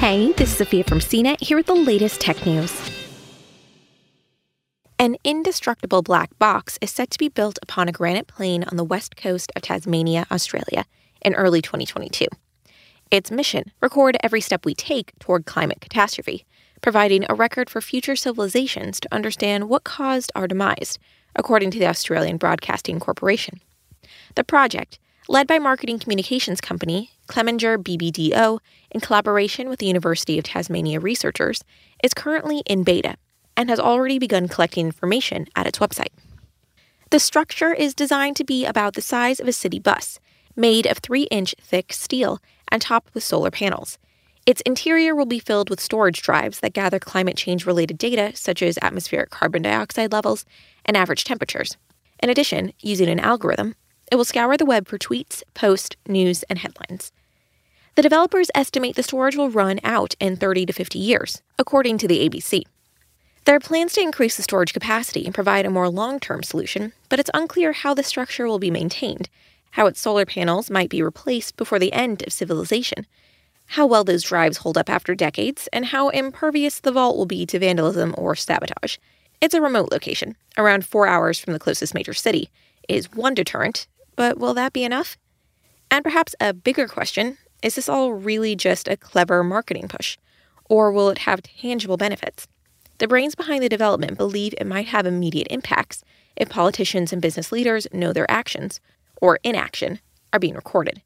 Hey, this is Sophia from CNET here with the latest tech news. An indestructible black box is set to be built upon a granite plain on the west coast of Tasmania, Australia, in early 2022. Its mission record every step we take toward climate catastrophe, providing a record for future civilizations to understand what caused our demise, according to the Australian Broadcasting Corporation. The project, led by marketing communications company Clemenger BBDO in collaboration with the University of Tasmania researchers, is currently in beta and has already begun collecting information at its website. The structure is designed to be about the size of a city bus, made of 3 inch thick steel and topped with solar panels. Its interior will be filled with storage drives that gather climate change related data such as atmospheric carbon dioxide levels and average temperatures. In addition, using an algorithm, it will scour the web for tweets, posts, news, and headlines. The developers estimate the storage will run out in 30 to 50 years, according to the ABC. There are plans to increase the storage capacity and provide a more long term solution, but it's unclear how the structure will be maintained, how its solar panels might be replaced before the end of civilization, how well those drives hold up after decades, and how impervious the vault will be to vandalism or sabotage. It's a remote location, around four hours from the closest major city, is one deterrent, but will that be enough? And perhaps a bigger question is this all really just a clever marketing push? Or will it have tangible benefits? The brains behind the development believe it might have immediate impacts if politicians and business leaders know their actions, or inaction, are being recorded.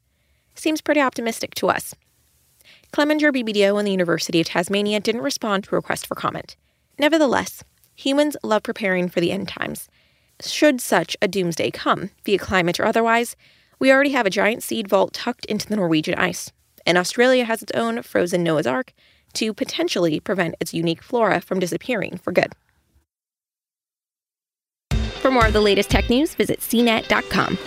Seems pretty optimistic to us. Clemenger BBDO and the University of Tasmania didn't respond to a request for comment. Nevertheless, humans love preparing for the end times. Should such a doomsday come, via climate or otherwise, we already have a giant seed vault tucked into the Norwegian ice, and Australia has its own frozen Noah's Ark to potentially prevent its unique flora from disappearing for good. For more of the latest tech news, visit cnet.com.